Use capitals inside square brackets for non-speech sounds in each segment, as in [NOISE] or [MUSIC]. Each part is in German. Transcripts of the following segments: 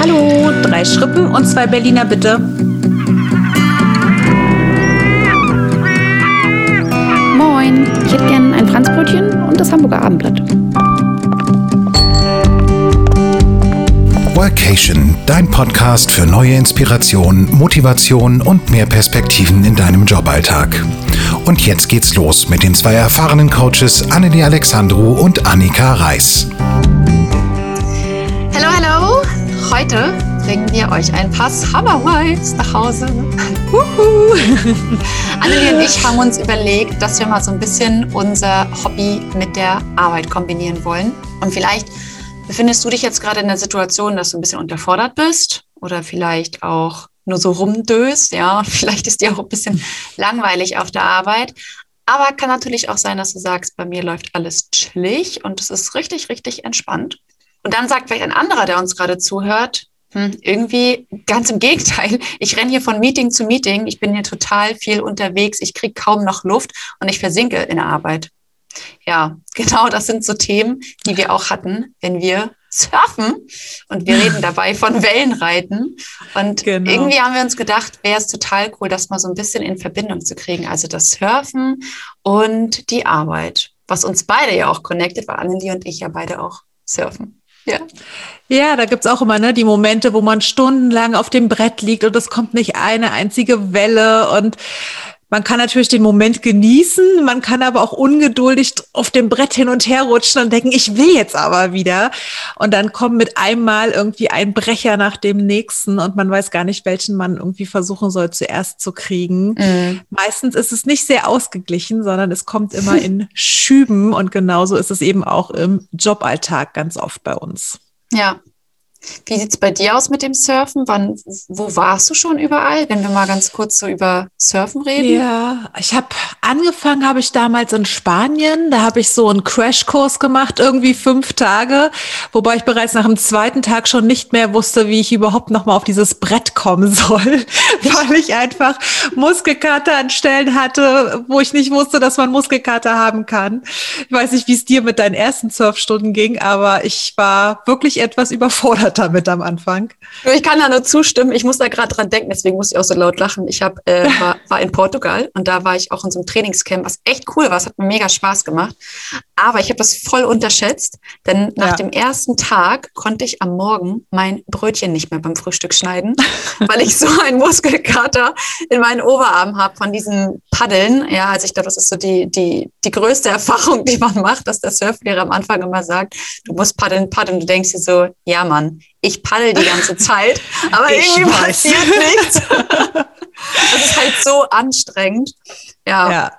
Hallo, drei Schrippen und zwei Berliner bitte. Moin, ich hätte gern ein Franzbrötchen und das Hamburger Abendblatt. Workation, dein Podcast für neue Inspiration, Motivation und mehr Perspektiven in deinem Joballtag. Und jetzt geht's los mit den zwei erfahrenen Coaches Annelie Alexandru und Annika Reis. Hallo, hallo! Heute bringen wir euch ein paar Summer Vibes nach Hause. [LAUGHS] Annelie und ich haben uns überlegt, dass wir mal so ein bisschen unser Hobby mit der Arbeit kombinieren wollen. Und vielleicht Befindest du dich jetzt gerade in der Situation, dass du ein bisschen unterfordert bist oder vielleicht auch nur so rumdöst? Ja, [LAUGHS] vielleicht ist dir auch ein bisschen langweilig auf der Arbeit. Aber kann natürlich auch sein, dass du sagst, bei mir läuft alles chillig und es ist richtig, richtig entspannt. Und dann sagt vielleicht ein anderer, der uns gerade zuhört, hm, irgendwie ganz im Gegenteil. [LAUGHS] Ich renne hier von Meeting zu Meeting. Ich bin hier total viel unterwegs. Ich kriege kaum noch Luft und ich versinke in der Arbeit. Ja, genau, das sind so Themen, die wir auch hatten, wenn wir surfen. Und wir reden dabei von [LAUGHS] Wellenreiten. Und genau. irgendwie haben wir uns gedacht, wäre es total cool, das mal so ein bisschen in Verbindung zu kriegen. Also das Surfen und die Arbeit, was uns beide ja auch connected, weil Annelie und ich ja beide auch surfen. Ja. Ja, da gibt's auch immer ne, die Momente, wo man stundenlang auf dem Brett liegt und es kommt nicht eine einzige Welle und man kann natürlich den Moment genießen, man kann aber auch ungeduldig auf dem Brett hin und her rutschen und denken, ich will jetzt aber wieder. Und dann kommt mit einmal irgendwie ein Brecher nach dem nächsten und man weiß gar nicht, welchen man irgendwie versuchen soll zuerst zu kriegen. Mhm. Meistens ist es nicht sehr ausgeglichen, sondern es kommt immer in Schüben und genauso ist es eben auch im Joballtag ganz oft bei uns. Ja, wie sieht es bei dir aus mit dem Surfen? Wann, wo warst du schon überall? Wenn wir mal ganz kurz so über Surfen reden. Ja, ich habe angefangen, habe ich damals in Spanien. Da habe ich so einen Crashkurs gemacht, irgendwie fünf Tage, wobei ich bereits nach dem zweiten Tag schon nicht mehr wusste, wie ich überhaupt noch mal auf dieses Brett kommen soll, [LAUGHS] weil ich einfach Muskelkater an Stellen hatte, wo ich nicht wusste, dass man Muskelkater haben kann. Ich weiß nicht, wie es dir mit deinen ersten Surfstunden ging, aber ich war wirklich etwas überfordert damit am Anfang. Ich kann da nur zustimmen. Ich muss da gerade dran denken, deswegen muss ich auch so laut lachen. Ich hab, äh, [LAUGHS] war, war in Portugal und da war ich auch in so einem Trainingscamp, was echt cool war. Es hat mir mega Spaß gemacht. Aber ich habe das voll unterschätzt, denn nach ja. dem ersten Tag konnte ich am Morgen mein Brötchen nicht mehr beim Frühstück schneiden, [LAUGHS] weil ich so einen Muskelkater in meinen Oberarm habe von diesen Paddeln. Ja, also ich glaube, das ist so die, die, die größte Erfahrung, die man macht, dass der Surflehrer am Anfang immer sagt, du musst paddeln, paddeln. Du denkst dir so, ja Mann, ich paddel die ganze [LAUGHS] Zeit, aber ich irgendwie weiß. passiert nichts. [LAUGHS] das ist halt so anstrengend. Ja. ja.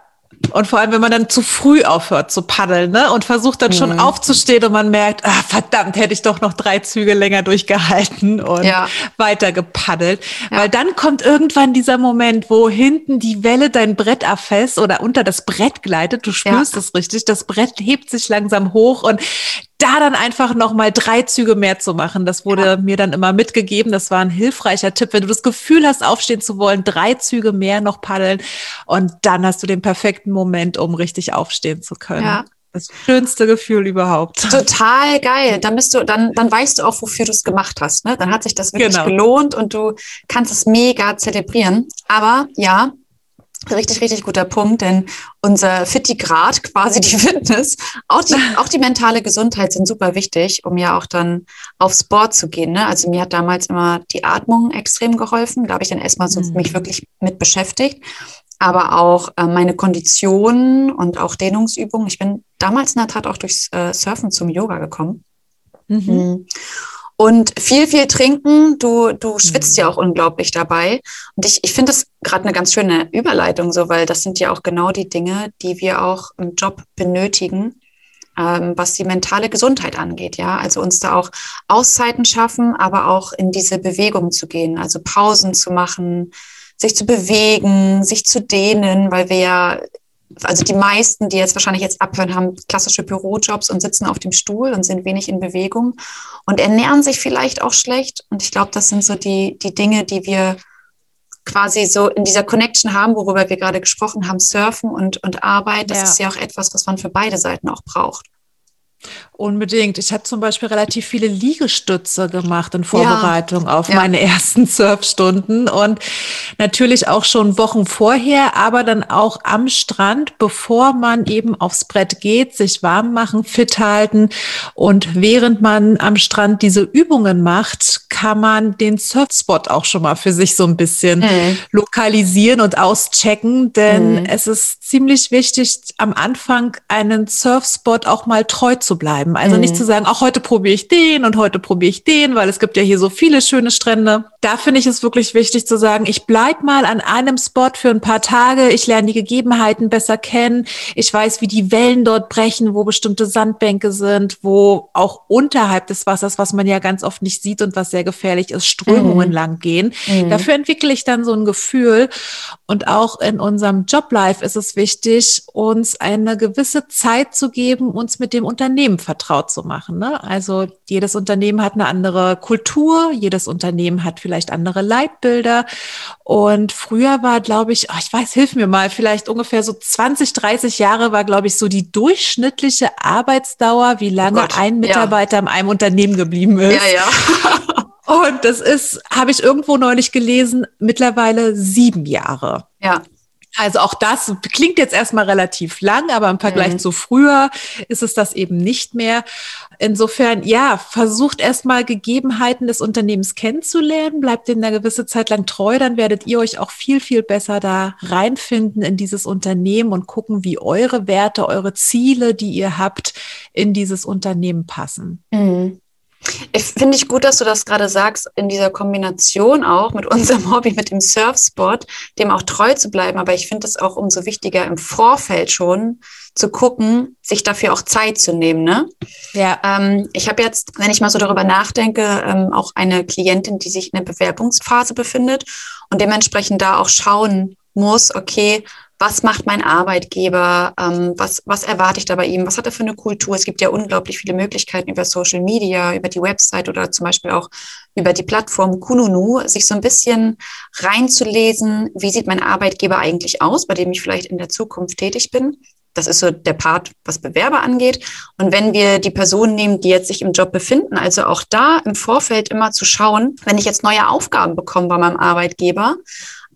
Und vor allem, wenn man dann zu früh aufhört zu paddeln, ne? Und versucht dann schon mhm. aufzustehen und man merkt, ah, verdammt, hätte ich doch noch drei Züge länger durchgehalten [LAUGHS] und ja. weiter gepaddelt. Ja. Weil dann kommt irgendwann dieser Moment, wo hinten die Welle dein Brett erfasst oder unter das Brett gleitet. Du spürst es richtig. Das Brett hebt sich langsam hoch und da dann einfach noch mal drei Züge mehr zu machen. Das wurde ja. mir dann immer mitgegeben. Das war ein hilfreicher Tipp. Wenn du das Gefühl hast, aufstehen zu wollen, drei Züge mehr noch paddeln und dann hast du den perfekten Moment, um richtig aufstehen zu können. Ja. Das schönste Gefühl überhaupt. Total geil. Dann bist du, dann, dann weißt du auch, wofür du es gemacht hast. Ne? Dann hat sich das wirklich genau. gelohnt und du kannst es mega zelebrieren. Aber ja, Richtig, richtig guter Punkt, denn unser Fittigrad, [LAUGHS] quasi die Fitness, auch die, [LAUGHS] auch die mentale Gesundheit sind super wichtig, um ja auch dann aufs Board zu gehen. Ne? Also mir hat damals immer die Atmung extrem geholfen. Da habe ich dann erstmal so mhm. mich wirklich mit beschäftigt. Aber auch äh, meine Kondition und auch Dehnungsübungen. Ich bin damals in der Tat auch durchs äh, Surfen zum Yoga gekommen. Mhm. mhm. Und viel, viel trinken. Du, du schwitzt mhm. ja auch unglaublich dabei. Und ich, ich finde das gerade eine ganz schöne Überleitung, so, weil das sind ja auch genau die Dinge, die wir auch im Job benötigen, ähm, was die mentale Gesundheit angeht. Ja, also uns da auch Auszeiten schaffen, aber auch in diese Bewegung zu gehen, also Pausen zu machen, sich zu bewegen, sich zu dehnen, weil wir ja also die meisten, die jetzt wahrscheinlich jetzt abhören, haben klassische Bürojobs und sitzen auf dem Stuhl und sind wenig in Bewegung und ernähren sich vielleicht auch schlecht. Und ich glaube, das sind so die, die Dinge, die wir quasi so in dieser Connection haben, worüber wir gerade gesprochen haben, Surfen und, und Arbeit. Das ja. ist ja auch etwas, was man für beide Seiten auch braucht. Unbedingt. Ich habe zum Beispiel relativ viele Liegestütze gemacht in Vorbereitung ja. auf ja. meine ersten Surfstunden und natürlich auch schon Wochen vorher, aber dann auch am Strand, bevor man eben aufs Brett geht, sich warm machen, fit halten und während man am Strand diese Übungen macht, kann man den Surfspot auch schon mal für sich so ein bisschen mhm. lokalisieren und auschecken, denn mhm. es ist ziemlich wichtig, am Anfang einen Surfspot auch mal treu zu bleiben bleiben. Also mhm. nicht zu sagen, auch heute probiere ich den und heute probiere ich den, weil es gibt ja hier so viele schöne Strände. Da finde ich es wirklich wichtig zu sagen, ich bleib mal an einem Spot für ein paar Tage, ich lerne die Gegebenheiten besser kennen, ich weiß, wie die Wellen dort brechen, wo bestimmte Sandbänke sind, wo auch unterhalb des Wassers, was man ja ganz oft nicht sieht und was sehr gefährlich ist, Strömungen mhm. lang gehen. Mhm. Dafür entwickle ich dann so ein Gefühl. Und auch in unserem Joblife ist es wichtig, uns eine gewisse Zeit zu geben, uns mit dem Unternehmen vertraut zu machen. Ne? Also jedes Unternehmen hat eine andere Kultur, jedes Unternehmen hat vielleicht andere Leitbilder. Und früher war, glaube ich, oh, ich weiß, hilf mir mal, vielleicht ungefähr so 20, 30 Jahre war, glaube ich, so die durchschnittliche Arbeitsdauer, wie lange oh ein Mitarbeiter ja. in einem Unternehmen geblieben ist. Ja, ja. [LAUGHS] Und das ist, habe ich irgendwo neulich gelesen, mittlerweile sieben Jahre. Ja. Also auch das klingt jetzt erstmal relativ lang, aber im Vergleich mhm. zu früher ist es das eben nicht mehr. Insofern, ja, versucht erstmal Gegebenheiten des Unternehmens kennenzulernen, bleibt denen eine gewisse Zeit lang treu, dann werdet ihr euch auch viel, viel besser da reinfinden in dieses Unternehmen und gucken, wie eure Werte, eure Ziele, die ihr habt, in dieses Unternehmen passen. Mhm. Ich finde ich gut, dass du das gerade sagst, in dieser Kombination auch mit unserem [LAUGHS] Hobby, mit dem Surfsport, dem auch treu zu bleiben. Aber ich finde es auch umso wichtiger im Vorfeld schon zu gucken, sich dafür auch Zeit zu nehmen. Ne? Ja. Ähm, ich habe jetzt, wenn ich mal so darüber nachdenke, ähm, auch eine Klientin, die sich in der Bewerbungsphase befindet und dementsprechend da auch schauen muss, okay, was macht mein Arbeitgeber, ähm, was, was erwarte ich da bei ihm, was hat er für eine Kultur. Es gibt ja unglaublich viele Möglichkeiten über Social Media, über die Website oder zum Beispiel auch über die Plattform Kununu, sich so ein bisschen reinzulesen, wie sieht mein Arbeitgeber eigentlich aus, bei dem ich vielleicht in der Zukunft tätig bin. Das ist so der Part, was Bewerber angeht. Und wenn wir die Personen nehmen, die jetzt sich im Job befinden, also auch da im Vorfeld immer zu schauen, wenn ich jetzt neue Aufgaben bekomme bei meinem Arbeitgeber,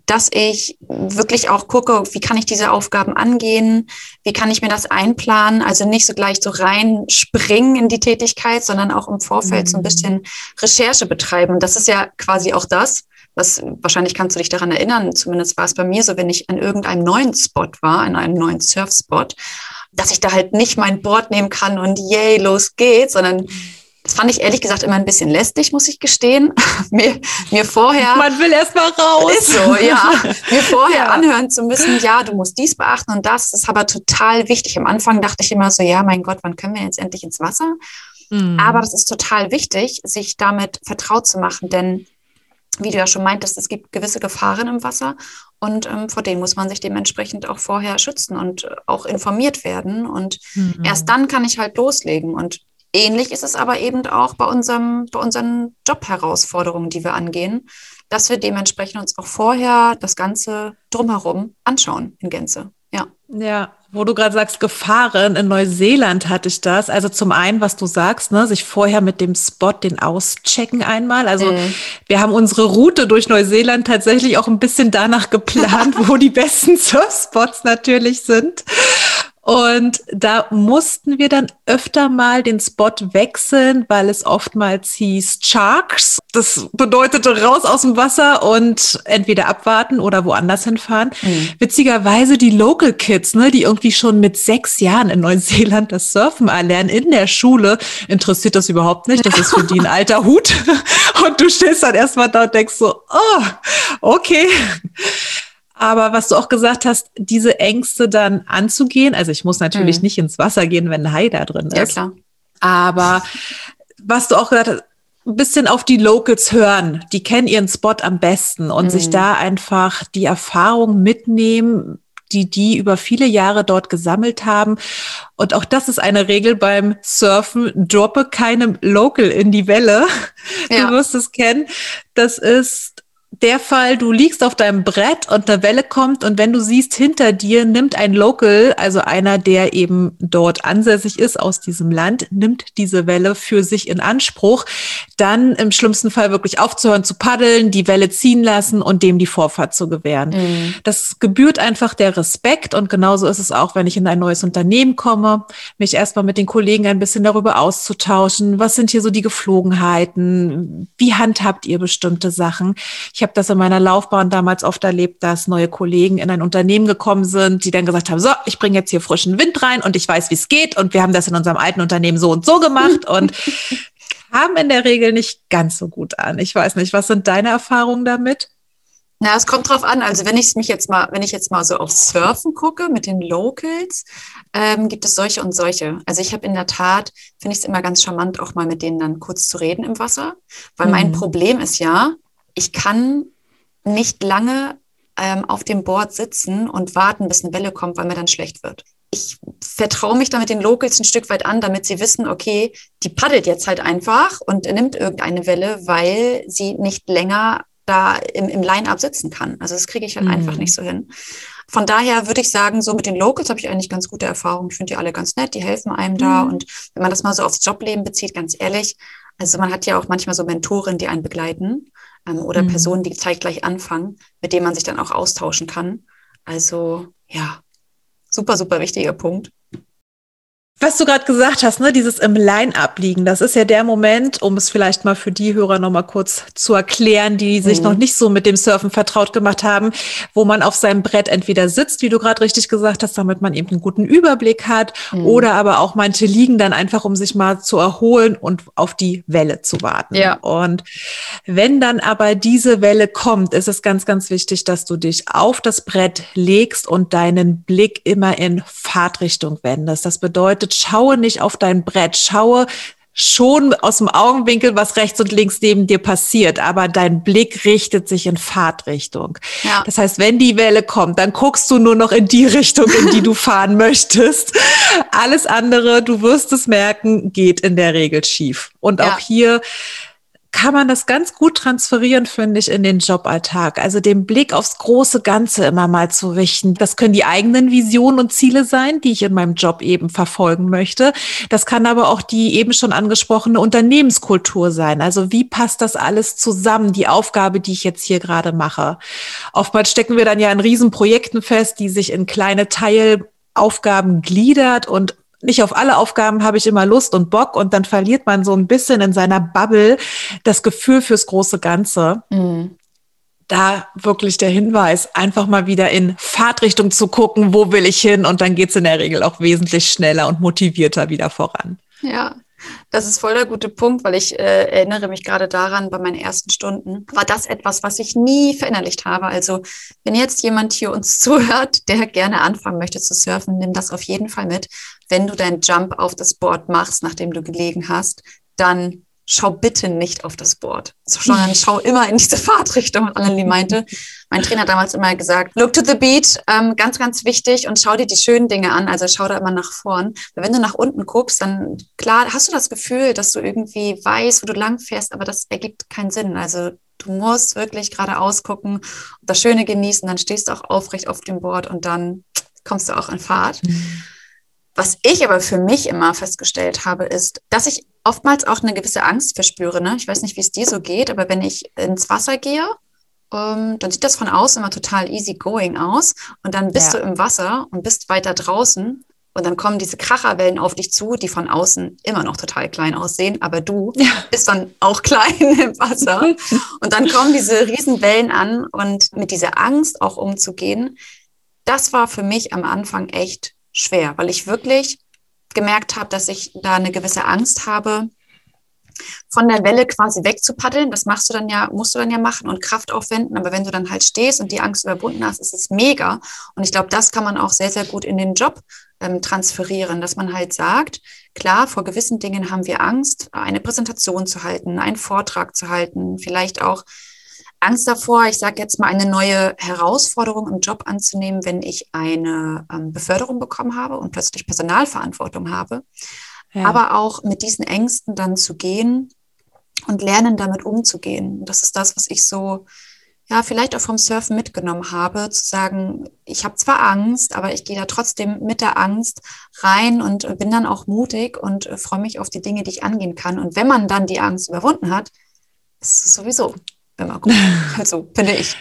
dass ich wirklich auch gucke, wie kann ich diese Aufgaben angehen, wie kann ich mir das einplanen, also nicht so gleich so reinspringen in die Tätigkeit, sondern auch im Vorfeld mhm. so ein mhm. bisschen Recherche betreiben. Das ist ja quasi auch das, was wahrscheinlich kannst du dich daran erinnern, zumindest war es bei mir so, wenn ich an irgendeinem neuen Spot war, an einem neuen Surfspot, dass ich da halt nicht mein Board nehmen kann und yay, los geht's, sondern das fand ich ehrlich gesagt immer ein bisschen lästig, muss ich gestehen. [LAUGHS] mir, mir vorher. Man will erst mal raus. Ist so, ja. [LAUGHS] Mir vorher ja. anhören zu müssen, ja, du musst dies beachten und das. Das ist aber total wichtig. Am Anfang dachte ich immer so, ja, mein Gott, wann können wir jetzt endlich ins Wasser? Mhm. Aber das ist total wichtig, sich damit vertraut zu machen, denn wie du ja schon meintest, es gibt gewisse Gefahren im Wasser und ähm, vor denen muss man sich dementsprechend auch vorher schützen und äh, auch informiert werden. Und mhm. erst dann kann ich halt loslegen. Und Ähnlich ist es aber eben auch bei, unserem, bei unseren Jobherausforderungen, die wir angehen, dass wir dementsprechend uns auch vorher das Ganze drumherum anschauen in Gänze. Ja. Ja, wo du gerade sagst, Gefahren, in Neuseeland hatte ich das. Also zum einen, was du sagst, ne, sich vorher mit dem Spot den auschecken einmal. Also mhm. wir haben unsere Route durch Neuseeland tatsächlich auch ein bisschen danach geplant, [LAUGHS] wo die besten Surfspots natürlich sind. Und da mussten wir dann öfter mal den Spot wechseln, weil es oftmals hieß Sharks. Das bedeutete raus aus dem Wasser und entweder abwarten oder woanders hinfahren. Mhm. Witzigerweise die Local Kids, ne, die irgendwie schon mit sechs Jahren in Neuseeland das Surfen erlernen in der Schule, interessiert das überhaupt nicht. Das ist für die ein [LAUGHS] alter Hut. Und du stehst dann erstmal da und denkst so, oh, okay. Aber was du auch gesagt hast, diese Ängste dann anzugehen, also ich muss natürlich mhm. nicht ins Wasser gehen, wenn ein Hai da drin ist. Ja, klar. Aber was du auch gesagt hast, ein bisschen auf die Locals hören. Die kennen ihren Spot am besten und mhm. sich da einfach die Erfahrung mitnehmen, die die über viele Jahre dort gesammelt haben. Und auch das ist eine Regel beim Surfen. Droppe keinem Local in die Welle. [LAUGHS] Ja. Du wirst es kennen. Das ist der Fall, du liegst auf deinem Brett und eine Welle kommt und wenn du siehst, hinter dir nimmt ein Local, also einer, der eben dort ansässig ist aus diesem Land, nimmt diese Welle für sich in Anspruch, dann im schlimmsten Fall wirklich aufzuhören zu paddeln, die Welle ziehen lassen und dem die Vorfahrt zu gewähren. Mhm. Das gebührt einfach der Respekt und genauso ist es auch, wenn ich in ein neues Unternehmen komme, mich erstmal mit den Kollegen ein bisschen darüber auszutauschen, was sind hier so die Geflogenheiten, wie handhabt ihr bestimmte Sachen. Ich habe das in meiner Laufbahn damals oft erlebt, dass neue Kollegen in ein Unternehmen gekommen sind, die dann gesagt haben, so, ich bringe jetzt hier frischen Wind rein und ich weiß, wie es geht und wir haben das in unserem alten Unternehmen so und so gemacht und [LAUGHS] haben in der Regel nicht ganz so gut an. Ich weiß nicht, was sind deine Erfahrungen damit? Na, es kommt drauf an. Also wenn ich mich jetzt mal, wenn ich jetzt mal so auf Surfen gucke mit den Locals, ähm, gibt es solche und solche. Also ich habe in der Tat, finde ich es immer ganz charmant, auch mal mit denen dann kurz zu reden im Wasser, weil mhm. mein Problem ist ja, ich kann nicht lange ähm, auf dem Board sitzen und warten, bis eine Welle kommt, weil mir dann schlecht wird. Ich vertraue mich da mit den Locals ein Stück weit an, damit sie wissen, okay, die paddelt jetzt halt einfach und nimmt irgendeine Welle, weil sie nicht länger da im, im Line-Up sitzen kann. Also das kriege ich halt mhm. einfach nicht so hin. Von daher würde ich sagen, so mit den Locals habe ich eigentlich ganz gute Erfahrungen. Ich finde die alle ganz nett, die helfen einem da. Mhm. Und wenn man das mal so aufs Jobleben bezieht, ganz ehrlich, also man hat ja auch manchmal so Mentoren, die einen begleiten ähm, oder mhm. Personen, die zeitgleich anfangen, mit denen man sich dann auch austauschen kann. Also ja, super, super wichtiger Punkt. Was du gerade gesagt hast, ne, dieses im Line-up liegen, das ist ja der Moment, um es vielleicht mal für die Hörer noch mal kurz zu erklären, die sich mhm. noch nicht so mit dem Surfen vertraut gemacht haben, wo man auf seinem Brett entweder sitzt, wie du gerade richtig gesagt hast, damit man eben einen guten Überblick hat, mhm. oder aber auch manche liegen dann einfach, um sich mal zu erholen und auf die Welle zu warten. Ja. Und wenn dann aber diese Welle kommt, ist es ganz, ganz wichtig, dass du dich auf das Brett legst und deinen Blick immer in Fahrtrichtung wendest. Das bedeutet, schaue nicht auf dein Brett, schaue schon aus dem Augenwinkel, was rechts und links neben dir passiert, aber dein Blick richtet sich in Fahrtrichtung. Ja. Das heißt, wenn die Welle kommt, dann guckst du nur noch in die Richtung, in die du [LAUGHS] fahren möchtest. Alles andere, du wirst es merken, geht in der Regel schief. Und ja. auch hier kann man das ganz gut transferieren, finde ich, in den Joballtag. Also den Blick aufs große Ganze immer mal zu richten. Das können die eigenen Visionen und Ziele sein, die ich in meinem Job eben verfolgen möchte. Das kann aber auch die eben schon angesprochene Unternehmenskultur sein. Also wie passt das alles zusammen, die Aufgabe, die ich jetzt hier gerade mache? Oftmals stecken wir dann ja in Riesenprojekten fest, die sich in kleine Teilaufgaben gliedert und nicht auf alle Aufgaben habe ich immer Lust und Bock und dann verliert man so ein bisschen in seiner Bubble das Gefühl fürs große Ganze. Mhm. Da wirklich der Hinweis, einfach mal wieder in Fahrtrichtung zu gucken, wo will ich hin und dann geht es in der Regel auch wesentlich schneller und motivierter wieder voran. Ja, das ist voll der gute Punkt, weil ich äh, erinnere mich gerade daran, bei meinen ersten Stunden war das etwas, was ich nie verinnerlicht habe. Also wenn jetzt jemand hier uns [LAUGHS] zuhört, der gerne anfangen möchte zu surfen, nimm das auf jeden Fall mit. Wenn du deinen Jump auf das Board machst, nachdem du gelegen hast, dann schau bitte nicht auf das Board, sondern schau immer in diese [LAUGHS] Fahrtrichtung. Und Annelie meinte, mein Trainer hat damals immer gesagt, look to the beat, ähm, ganz, ganz wichtig und schau dir die schönen Dinge an. Also schau da immer nach vorn. Weil wenn du nach unten guckst, dann klar hast du das Gefühl, dass du irgendwie weißt, wo du lang fährst, aber das ergibt keinen Sinn. Also du musst wirklich geradeaus gucken und das Schöne genießen, dann stehst du auch aufrecht auf dem Board und dann kommst du auch in Fahrt. Mhm. Was ich aber für mich immer festgestellt habe, ist, dass ich oftmals auch eine gewisse Angst verspüre. Ne? Ich weiß nicht, wie es dir so geht, aber wenn ich ins Wasser gehe, ähm, dann sieht das von außen immer total easy going aus. Und dann bist ja. du im Wasser und bist weiter draußen. Und dann kommen diese Kracherwellen auf dich zu, die von außen immer noch total klein aussehen, aber du ja. bist dann auch [LAUGHS] klein im Wasser. [LAUGHS] und dann kommen diese Riesenwellen an und mit dieser Angst auch umzugehen, das war für mich am Anfang echt schwer, weil ich wirklich gemerkt habe, dass ich da eine gewisse Angst habe, von der Welle quasi wegzupaddeln. Das machst du dann ja, musst du dann ja machen und Kraft aufwenden. Aber wenn du dann halt stehst und die Angst überwunden hast, ist es mega. Und ich glaube, das kann man auch sehr, sehr gut in den Job ähm, transferieren, dass man halt sagt, klar, vor gewissen Dingen haben wir Angst, eine Präsentation zu halten, einen Vortrag zu halten, vielleicht auch Angst davor, ich sage jetzt mal, eine neue Herausforderung im Job anzunehmen, wenn ich eine ähm, Beförderung bekommen habe und plötzlich Personalverantwortung habe. Ja. Aber auch mit diesen Ängsten dann zu gehen und lernen, damit umzugehen. Das ist das, was ich so ja, vielleicht auch vom Surfen mitgenommen habe, zu sagen, ich habe zwar Angst, aber ich gehe da trotzdem mit der Angst rein und bin dann auch mutig und äh, freue mich auf die Dinge, die ich angehen kann. Und wenn man dann die Angst überwunden hat, ist es sowieso immer gut. [LAUGHS] Also, finde ich.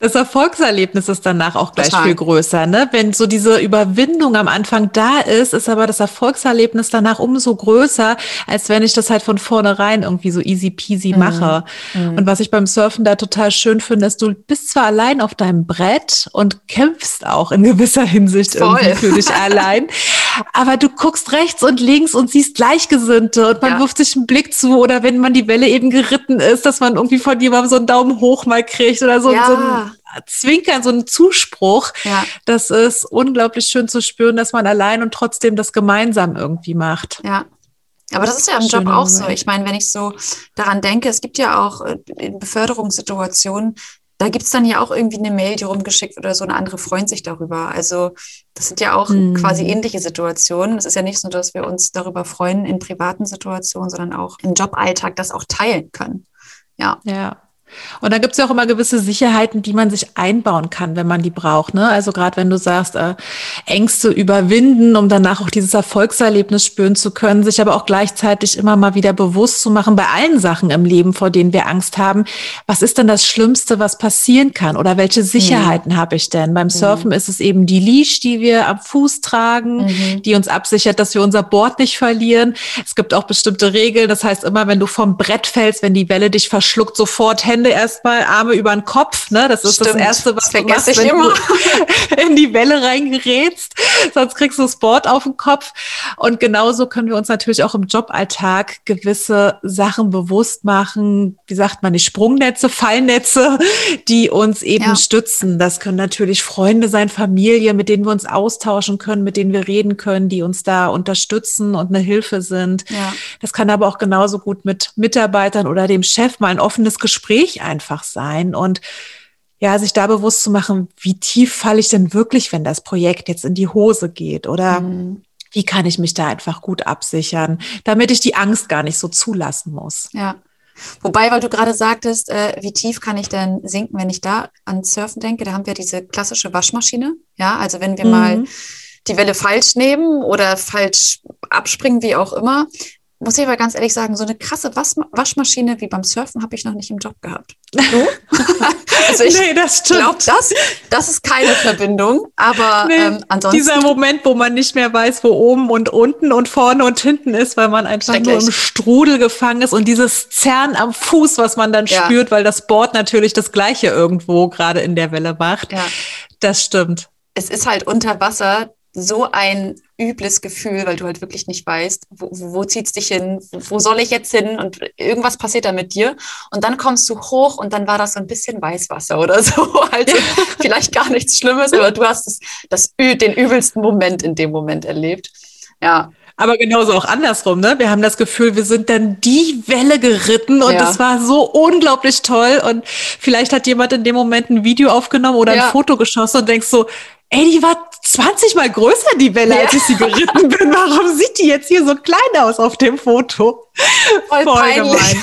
Das Erfolgserlebnis ist danach auch gleich Total. viel größer, ne? Wenn so diese Überwindung am Anfang da ist, ist aber das Erfolgserlebnis danach umso größer, als wenn ich das halt von vornherein irgendwie so easy peasy mhm. mache. Mhm. Und was ich beim Surfen da total schön finde, ist, du bist zwar allein auf deinem Brett und kämpfst auch in gewisser Hinsicht Voll. irgendwie für dich [LAUGHS] allein, aber du guckst rechts und links und siehst Gleichgesinnte und man ja. wirft sich einen Blick zu oder wenn man die Welle eben geritten ist, dass man irgendwie von jemandem so einen Daumen hoch mal kriegt oder so, ja. so ein Zwinkern, so ein Zuspruch. Ja. Das ist unglaublich schön zu spüren, dass man allein und trotzdem das gemeinsam irgendwie macht. Ja. Aber das ist ja im Job auch so. Ich meine, wenn ich so daran denke, es gibt ja auch äh, in Beförderungssituationen, da gibt es dann ja auch irgendwie eine Mail, die rumgeschickt wird oder so, eine andere freut sich darüber. Also das sind ja auch hm. quasi ähnliche Situationen. Es ist ja nicht so, dass wir uns darüber freuen in privaten Situationen, sondern auch im Joballtag das auch teilen können. Ja. Ja. Und da gibt es ja auch immer gewisse Sicherheiten, die man sich einbauen kann, wenn man die braucht. Ne? Also gerade wenn du sagst, äh, Ängste überwinden, um danach auch dieses Erfolgserlebnis spüren zu können, sich aber auch gleichzeitig immer mal wieder bewusst zu machen bei allen Sachen im Leben, vor denen wir Angst haben. Was ist denn das Schlimmste, was passieren kann? Oder welche Sicherheiten mhm. habe ich denn? Beim Surfen mhm. ist es eben die Leash, die wir am Fuß tragen, mhm. die uns absichert, dass wir unser Board nicht verlieren. Es gibt auch bestimmte Regeln. Das heißt, immer wenn du vom Brett fällst, wenn die Welle dich verschluckt, sofort Hände Hände erstmal, Arme über den Kopf. Ne? Das ist Stimmt. das Erste, was das du machst, wenn immer. du [LAUGHS] in die Welle reingerätst. Sonst kriegst du das Board auf den Kopf. Und genauso können wir uns natürlich auch im Joballtag gewisse Sachen bewusst machen. Wie sagt man, die Sprungnetze, Fallnetze, die uns eben ja. stützen. Das können natürlich Freunde sein, Familie, mit denen wir uns austauschen können, mit denen wir reden können, die uns da unterstützen und eine Hilfe sind. Ja. Das kann aber auch genauso gut mit Mitarbeitern oder dem Chef mal ein offenes Gespräch Gespräch einfach sein und ja, sich da bewusst zu machen, wie tief falle ich denn wirklich, wenn das Projekt jetzt in die Hose geht oder mhm. wie kann ich mich da einfach gut absichern, damit ich die Angst gar nicht so zulassen muss. Ja. Wobei, weil du gerade sagtest, äh, wie tief kann ich denn sinken, wenn ich da an Surfen denke, da haben wir diese klassische Waschmaschine. Ja, also wenn wir mhm. mal die Welle falsch nehmen oder falsch abspringen, wie auch immer, muss ich aber ganz ehrlich sagen, so eine krasse Waschmaschine wie beim Surfen habe ich noch nicht im Job gehabt. Du? [LAUGHS] also ich nee, das glaube, das, das ist keine Verbindung, aber nee, ähm, ansonsten. Dieser Moment, wo man nicht mehr weiß, wo oben und unten und vorne und hinten ist, weil man einfach nur im Strudel gefangen ist und dieses Zerren am Fuß, was man dann ja. spürt, weil das Board natürlich das Gleiche irgendwo gerade in der Welle macht. Ja. Das stimmt. Es ist halt unter Wasser so ein übles Gefühl, weil du halt wirklich nicht weißt, wo, wo zieht's dich hin, wo soll ich jetzt hin und irgendwas passiert da mit dir und dann kommst du hoch und dann war das so ein bisschen Weißwasser oder [LAUGHS] so, also vielleicht gar nichts Schlimmes, aber du hast das, das den übelsten Moment in dem Moment erlebt. Ja. Aber genauso auch andersrum, ne? Wir haben das Gefühl, wir sind dann die Welle geritten und ja. war so unglaublich toll. Und vielleicht hat jemand in dem Moment ein Video aufgenommen oder ja. ein Foto geschossen und denkst so, ey, die war 20 mal größer, die Welle, ja. als ich sie geritten bin. Warum sieht die jetzt hier so klein aus auf dem Foto? Voll, Voll peinlich. [LAUGHS]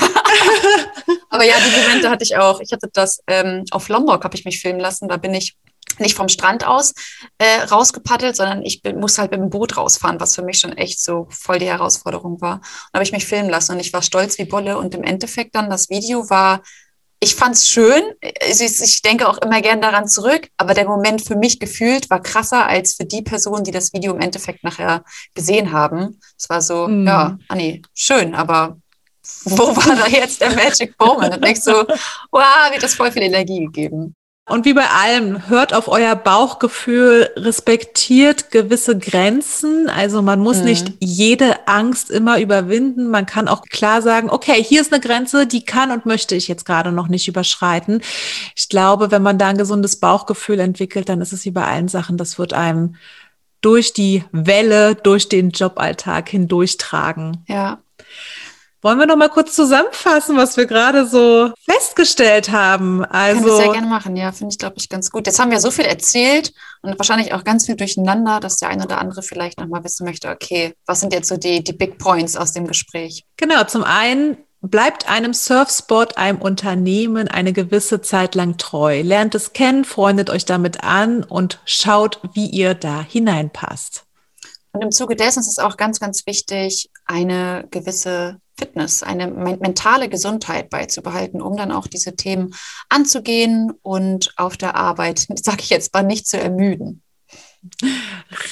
Aber ja, die Momente hatte ich auch. Ich hatte das ähm, auf Lombok, habe ich mich filmen lassen. Da bin ich nicht vom Strand aus äh, rausgepaddelt, sondern ich bin, musste halt mit dem Boot rausfahren, was für mich schon echt so voll die Herausforderung war. Da habe ich mich filmen lassen und ich war stolz wie Bolle. Und im Endeffekt dann, das Video war ich fand es schön. Ich denke auch immer gern daran zurück, aber der Moment für mich gefühlt war krasser als für die Personen, die das Video im Endeffekt nachher gesehen haben. Es war so, mm. ja, ah nee, schön, aber wo war da jetzt der Magic Moment? Und denkst so, wow, wird das voll viel Energie gegeben. Und wie bei allem, hört auf euer Bauchgefühl, respektiert gewisse Grenzen. Also man muss mhm. nicht jede Angst immer überwinden. Man kann auch klar sagen, okay, hier ist eine Grenze, die kann und möchte ich jetzt gerade noch nicht überschreiten. Ich glaube, wenn man da ein gesundes Bauchgefühl entwickelt, dann ist es wie bei allen Sachen, das wird einem durch die Welle, durch den Joballtag hindurchtragen. Ja. Wollen wir noch mal kurz zusammenfassen, was wir gerade so festgestellt haben? Also Kann ich sehr gerne machen, ja, finde ich, glaube ich, ganz gut. Jetzt haben wir so viel erzählt und wahrscheinlich auch ganz viel durcheinander, dass der eine oder andere vielleicht noch mal wissen möchte, okay, was sind jetzt so die, die Big Points aus dem Gespräch? Genau, zum einen bleibt einem Surfspot, einem Unternehmen eine gewisse Zeit lang treu. Lernt es kennen, freundet euch damit an und schaut, wie ihr da hineinpasst. Und im Zuge dessen ist es auch ganz, ganz wichtig, eine gewisse Fitness, eine mentale Gesundheit beizubehalten, um dann auch diese Themen anzugehen und auf der Arbeit, [LAUGHS] sage ich jetzt mal, nicht zu ermüden.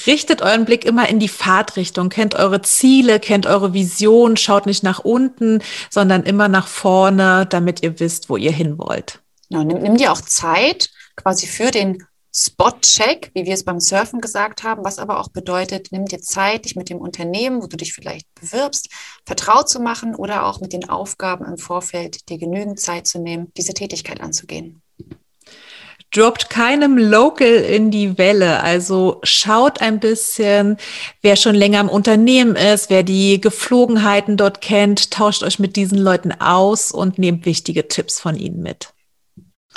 Richtet euren Blick immer in die Fahrtrichtung, kennt eure Ziele, kennt eure Vision, schaut nicht nach unten, sondern immer nach vorne, damit ihr wisst, wo ihr hin wollt. Ja, nimm, nimm dir auch Zeit quasi für den Spot-Check, wie wir es beim Surfen gesagt haben, was aber auch bedeutet, nimm dir Zeit, dich mit dem Unternehmen, wo du dich vielleicht bewirbst, vertraut zu machen oder auch mit den Aufgaben im Vorfeld dir genügend Zeit zu nehmen, diese Tätigkeit anzugehen. Droppt keinem Local in die Welle. Also schaut ein bisschen, wer schon länger im Unternehmen ist, wer die Geflogenheiten dort kennt, tauscht euch mit diesen Leuten aus und nehmt wichtige Tipps von ihnen mit.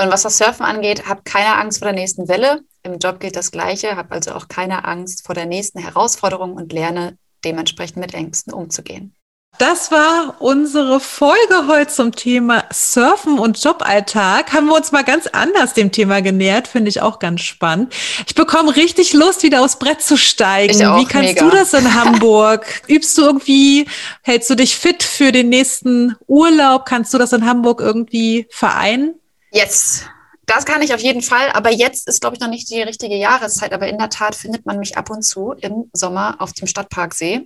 Und was das Surfen angeht, habt keine Angst vor der nächsten Welle. Im Job gilt das Gleiche. Hab also auch keine Angst vor der nächsten Herausforderung und lerne dementsprechend mit Ängsten umzugehen. Das war unsere Folge heute zum Thema Surfen und Joballtag. Haben wir uns mal ganz anders dem Thema genähert, finde ich auch ganz spannend. Ich bekomme richtig Lust, wieder aufs Brett zu steigen. Wie kannst mega. du das in Hamburg? [LAUGHS] Übst du irgendwie, hältst du dich fit für den nächsten Urlaub? Kannst du das in Hamburg irgendwie vereinen? Yes. Das kann ich auf jeden Fall, aber jetzt ist, glaube ich, noch nicht die richtige Jahreszeit. Aber in der Tat findet man mich ab und zu im Sommer auf dem Stadtparksee.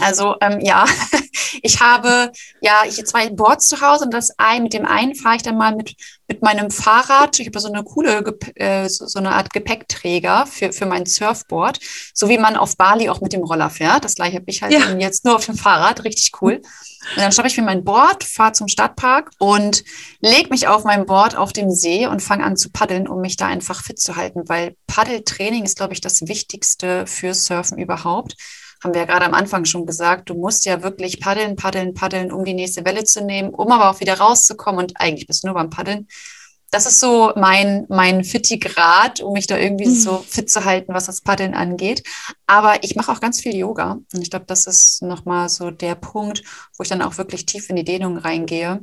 Also ähm, ja, [LAUGHS] ich habe ja ich zwei Boards zu Hause und das ein mit dem einen fahre ich dann mal mit mit meinem Fahrrad. Ich habe so eine coole äh, so eine Art Gepäckträger für für mein Surfboard, so wie man auf Bali auch mit dem Roller fährt. Das gleiche habe ich halt ja. jetzt nur auf dem Fahrrad, richtig cool. Und dann schnappe ich mir mein Board, fahre zum Stadtpark und lege mich auf mein Board auf dem See und fange an zu paddeln, um mich da einfach fit zu halten, weil Paddeltraining ist, glaube ich, das Wichtigste für Surfen überhaupt haben wir ja gerade am Anfang schon gesagt, du musst ja wirklich paddeln, paddeln, paddeln, um die nächste Welle zu nehmen, um aber auch wieder rauszukommen und eigentlich bist du nur beim Paddeln. Das ist so mein, mein Fitti-Grad, um mich da irgendwie mhm. so fit zu halten, was das Paddeln angeht. Aber ich mache auch ganz viel Yoga. Und ich glaube, das ist nochmal so der Punkt, wo ich dann auch wirklich tief in die Dehnung reingehe.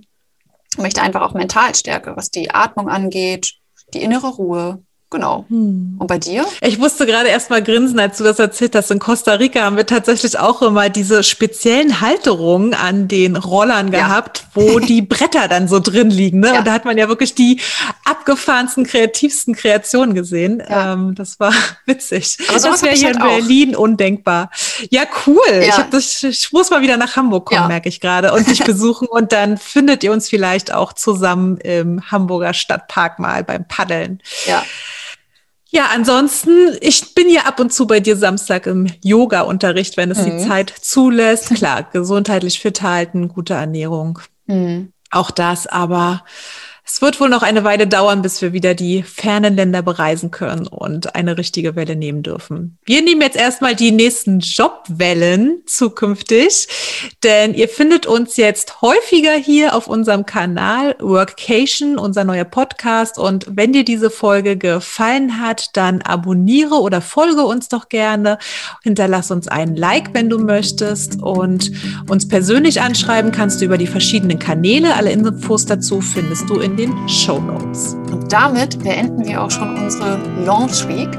Und möchte einfach auch mental stärke, was die Atmung angeht, die innere Ruhe, Genau. Hm. Und bei dir? Ich musste gerade erst mal grinsen, als du das erzählt hast. In Costa Rica haben wir tatsächlich auch immer diese speziellen Halterungen an den Rollern ja. gehabt, wo [LAUGHS] die Bretter dann so drin liegen. Ne? Ja. Und da hat man ja wirklich die abgefahrensten, kreativsten Kreationen gesehen. Ja. Ähm, das war [LAUGHS] witzig. Aber das wäre hier halt in Berlin auch. undenkbar. Ja, cool. Ich, hab das, ich muss mal wieder nach Hamburg kommen, merke ich gerade, und dich [LAUGHS] besuchen. und dann findet ihr uns vielleicht auch zusammen im Hamburger Stadtpark mal beim Paddeln. Ja. Ja, ansonsten, ich bin ja ab und zu bei dir Samstag im Yoga-Unterricht, wenn es mhm. die Zeit zulässt. Klar, gesundheitlich fit halten, gute Ernährung. Mhm. Auch das, aber es wird wohl noch eine Weile dauern, bis wir wieder die fernen Länder bereisen können und eine richtige Welle nehmen dürfen. Wir nehmen jetzt erstmal die nächsten Jobwellen zukünftig, denn ihr findet uns jetzt häufiger hier auf unserem Kanal Workation, unser neuer Podcast. Und wenn dir diese Folge gefallen hat, dann abonniere oder folge uns doch gerne. Hinterlass uns einen Like, wenn du möchtest. Und uns persönlich anschreiben kannst du über die verschiedenen Kanäle. Alle Infos dazu findest du in den Show Notes. Und damit beenden wir auch schon unsere Launch Week.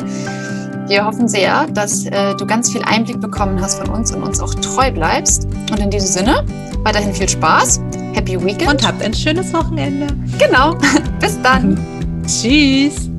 Wir hoffen sehr, dass äh, du ganz viel Einblick bekommen hast von uns und uns auch treu bleibst. Und in diesem Sinne, weiterhin viel Spaß, Happy Weekend. Und habt ein schönes Wochenende. Genau. [LAUGHS] Bis dann. Tschüss.